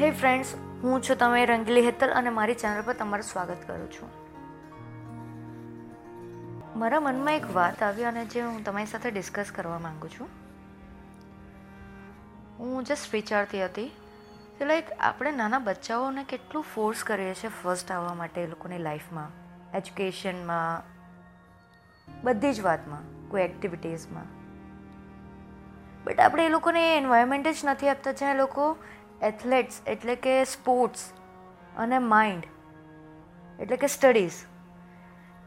હે ફ્રેન્ડ્સ હું છું તમે રંગીલી હેતલ અને મારી ચેનલ પર તમારું સ્વાગત કરું છું. મારા મનમાં એક વાત આવી અને જે હું તમારી સાથે ડિસ્કસ કરવા માગું છું. હું જસ્ટ વિચારતી હતી કે લાઈક આપણે નાના બચ્ચાઓને કેટલું ફોર્સ કરીએ છીએ ફર્સ્ટ આવવા માટે એ લોકોની લાઈફમાં એજ્યુકેશનમાં બધી જ વાતમાં, કોઈ એક્ટિવિટીઝમાં બટ આપણે એ લોકોને એન્વાયરમેન્ટ જ નથી આપતા જ્યાં એ લોકો એથ્લેટ્સ એટલે કે સ્પોર્ટ્સ અને માઇન્ડ એટલે કે સ્ટડીઝ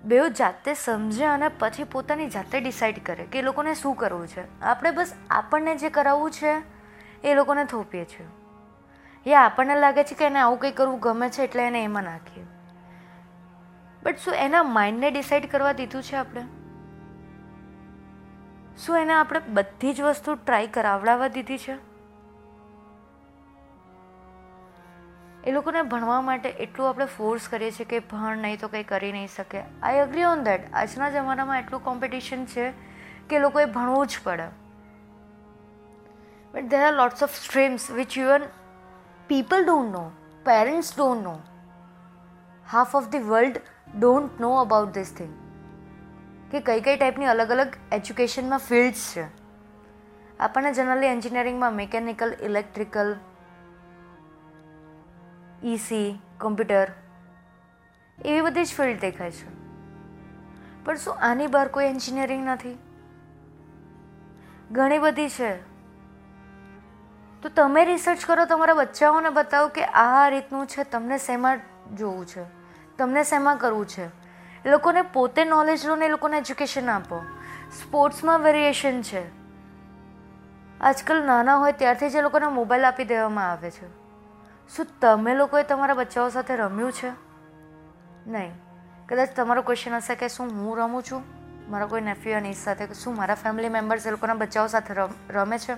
બેઉ જાતે સમજે અને પછી પોતાની જાતે ડિસાઈડ કરે કે એ લોકોને શું કરવું છે. આપણે બસ આપણને જે કરાવવું છે, એ લોકોને થોપીએ છીએ. યા આપણને લાગે છે કે એને આવું કંઈ કરવું ગમે છે, એટલે એને એમાં નાખીએ. બટ શું એના માઇન્ડને ડિસાઈડ કરવા દીધું છે આપણે? શું એને આપણે બધી જ વસ્તુ ટ્રાય કરાવડાવવા દીધી છે? એ લોકોને ભણવા માટે એટલું આપણે ફોર્સ કરીએ છીએ કે ભણ નહીં તો કંઈ કરી નહીં શકે. આઈ અગ્રી ઓન દેટ આજના જમાનામાં એટલું કોમ્પિટિશન છે કે લોકોએ ભણવું જ પડે. But there are lots of streams which even people don't know parents don't know half of the world don't know about this thing કે કઈ કઈ ટાઈપની અલગ અલગ એજ્યુકેશનમાં ફિલ્ડ્સ છે. આપણને જનરલી એન્જિનિયરિંગમાં મિકેનિકલ ઇલેક્ટ્રિકલ ઈસી કમ્પ્યુટર એવી બધી જ ફિલ્ડ દેખાય છે. પણ શું આની બહાર કોઈ એન્જિનિયરિંગ નથી? ઘણી બધી છે. તો તમે રિસર્ચ કરો, તમારા બચ્ચાઓને બતાવો કે આ રીતનું છે, તમને શેમાં જોવું છે? તમને શેમાં કરવું છે? એ લોકોને પોતે નોલેજ લો ને એ લોકોને એજ્યુકેશન આપો. સ્પોર્ટ્સમાં વેરિએશન છે. આજકાલ નાના હોય ત્યારથી જ એ લોકોને મોબાઈલ આપી દેવામાં આવે છે. શું તમે લોકોએ તમારા બચ્ચાઓ સાથે રમ્યું છે? નહીં. કદાચ તમારો ક્વેશ્ચન હશે કે શું હું રમું છું? મારા કોઈ નેફ્યુ અને સાથે શું મારા ફેમિલી મેમ્બર્સ એ લોકોના બચ્ચાઓ સાથે રમે છે?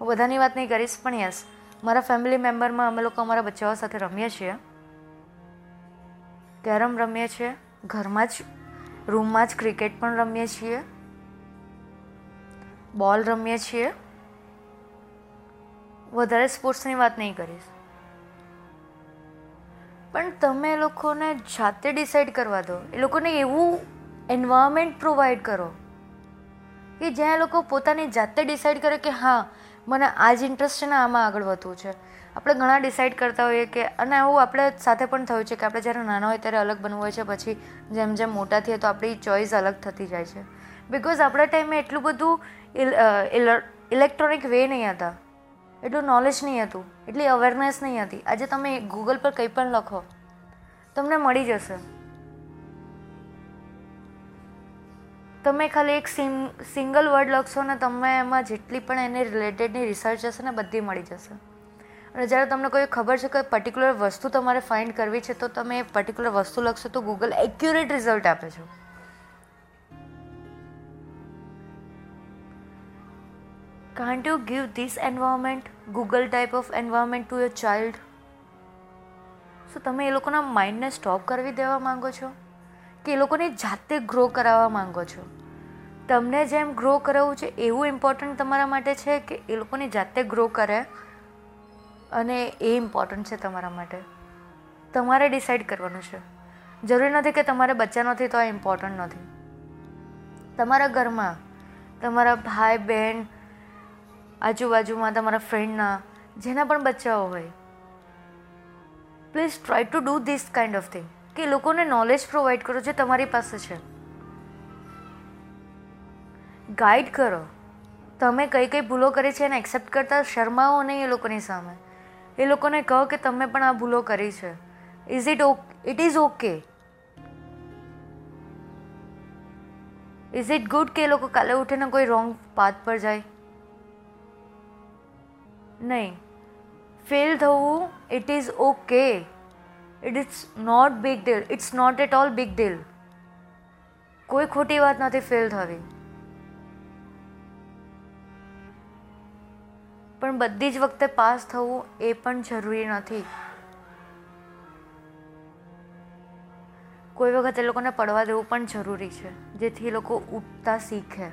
હું બધાની વાત નહીં કરીશ, પણ યસ મારા ફેમિલી મેમ્બરમાં અમે લોકો અમારા બચ્ચાઓ સાથે રમીએ છીએ. કેરમ રમીએ છીએ, ઘરમાં જ રૂમમાં જ ક્રિકેટ પણ રમીએ છીએ. બોલ રમીએ છીએ. વધારે સ્પોર્ટ્સની વાત નહીં કરીશ. પણ તમે લોકોને જાતે ડિસાઈડ કરવા દો. એ લોકોને એવું એન્વાયરમેન્ટ પ્રોવાઈડ કરો કે જ્યાં એ લોકો પોતાની જાતે ડિસાઈડ કરે કે હા, મને આ જ ઇન્ટરેસ્ટ છે ને આમાં આગળ વધવું છે. આપણે ઘણા ડિસાઈડ કરતા હોઈએ કે, અને આવું આપણે સાથે પણ થયું છે કે આપણે જ્યારે નાના હોય ત્યારે અલગ બનવું હોય છે, પછી જેમ જેમ મોટા થઈએ તો આપણી ચોઈસ અલગ થતી જાય છે. બિકોઝ આપણા ટાઈમે એટલું બધું ઇલેક્ટ્રોનિક વે નહીં હતા. એટલું નોલેજ નહીં હતું, એટલી અવેરનેસ નહીં હતી. આજે તમે ગૂગલ પર કંઈ પણ લખો, તમને મળી જશે. તમે ખાલી એક સિંગલ વર્ડ લખશો ને તમે એમાં જેટલી પણ એને રિલેટેડની રિસર્ચ હશે ને બધી મળી જશે. અને જ્યારે તમને કોઈ ખબર છે કે પર્ટિક્યુલર વસ્તુ તમારે ફાઇન્ડ કરવી છે, તો તમે એ પર્ટિક્યુલર વસ્તુ લખશો તો ગૂગલ એક્યુરેટ રિઝલ્ટ આપે છે. Can't you give this environment, google type of environment to your child? સો તમે એ લોકોના માઇન્ડને સ્ટોપ કરવી દેવા માંગો છો? કે એ લોકોને જાતે ગ્રો કરાવવા માંગો છો? તમને જેમ ગ્રો કરાવવું છે, એવું ઇમ્પોર્ટન્ટ તમારા માટે છે કે એ લોકોને જાતે ગ્રો કરે? અને એ ઇમ્પોર્ટન્ટ છે તમારા માટે. તમારે ડિસાઈડ કરવાનું છે. જરૂરી નથી કે તમારે બચ્ચા નથી તો આ ઇમ્પોર્ટન્ટ નથી. તમારા ઘરમાં તમારા ભાઈ બહેન આજુબાજુમાં તમારા ફ્રેન્ડના જેના પણ બચ્ચાઓ હોય. Please try to do this kind of thing કે લોકોને નોલેજ પ્રોવાઈડ કરો જે તમારી પાસે છે. ગાઈડ કરો. તમે કઈ કઈ ભૂલો કરી છે એને એક્સેપ્ટ કરતા શરમાઓ નહીં એ લોકોની સામે. એ લોકોને કહો કે તમે પણ આ ભૂલો કરી છે. Is it it is okay is it good કે એ લોકો કાલે ઉઠીને કોઈ રોંગ પાથ પર જાય? નહીં ફેલ થવું it is okay it is not big deal it's not at all big deal કોઈ ખોટી વાત નથી ફેલ થવી પણ બધી જ વખતે પાસ થવું એ પણ જરૂરી નથી કોઈ વખત એ લોકોને પડવા દેવું પણ જરૂરી છે જેથી એ લોકો ઉઠતા શીખે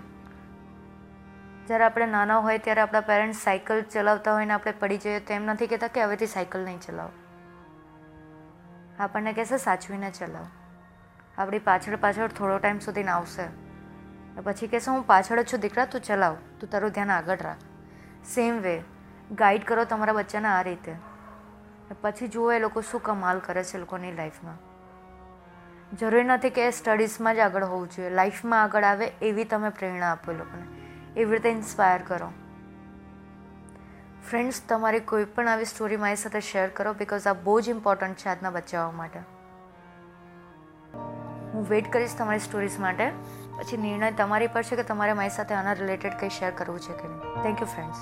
જ્યારે આપણે નાના હોય ત્યારે આપણા પેરેન્ટ્સ સાયકલ ચલાવતા હોય ને આપણે પડી જઈએ તો એમ નથી કહેતા કે હવેથી સાયકલ નહીં ચલાવો. આપણને કહેશે સાચવીને ચલાવો. આપણી પાછળ પાછળ થોડો ટાઈમ સુધી આવશે. પછી કહેશે હું પાછળ જ છું દીકરા, તું ચલાવ. તું તારું ધ્યાન આગળ રાખ. સેમ વે ગાઈડ કરો તમારા બચ્ચાને આ રીતે. પછી જુઓ એ લોકો શું કમાલ કરે છે લોકોની લાઈફમાં જરૂરી નથી કે સ્ટડીઝમાં જ આગળ હોવું જોઈએ. લાઈફમાં આગળ આવે એવી તમે પ્રેરણા આપો એ લોકોને. એવી રીતે ઇન્સ્પાયર કરો. ફ્રેન્ડ્સ તમારી કોઈ પણ આવી સ્ટોરી મારી સાથે શેર કરો બિકોઝ આ બહુ જ ઇમ્પોર્ટન્ટ છે આજના બચ્ચાઓ માટે. હું વેઇટ કરીશ તમારી સ્ટોરીઝ માટે, પછી નિર્ણય તમારી પર છે કે તમારે મારી સાથે આના રિલેટેડ કંઈ શેર કરવું છે કે નહીં. Thank you friends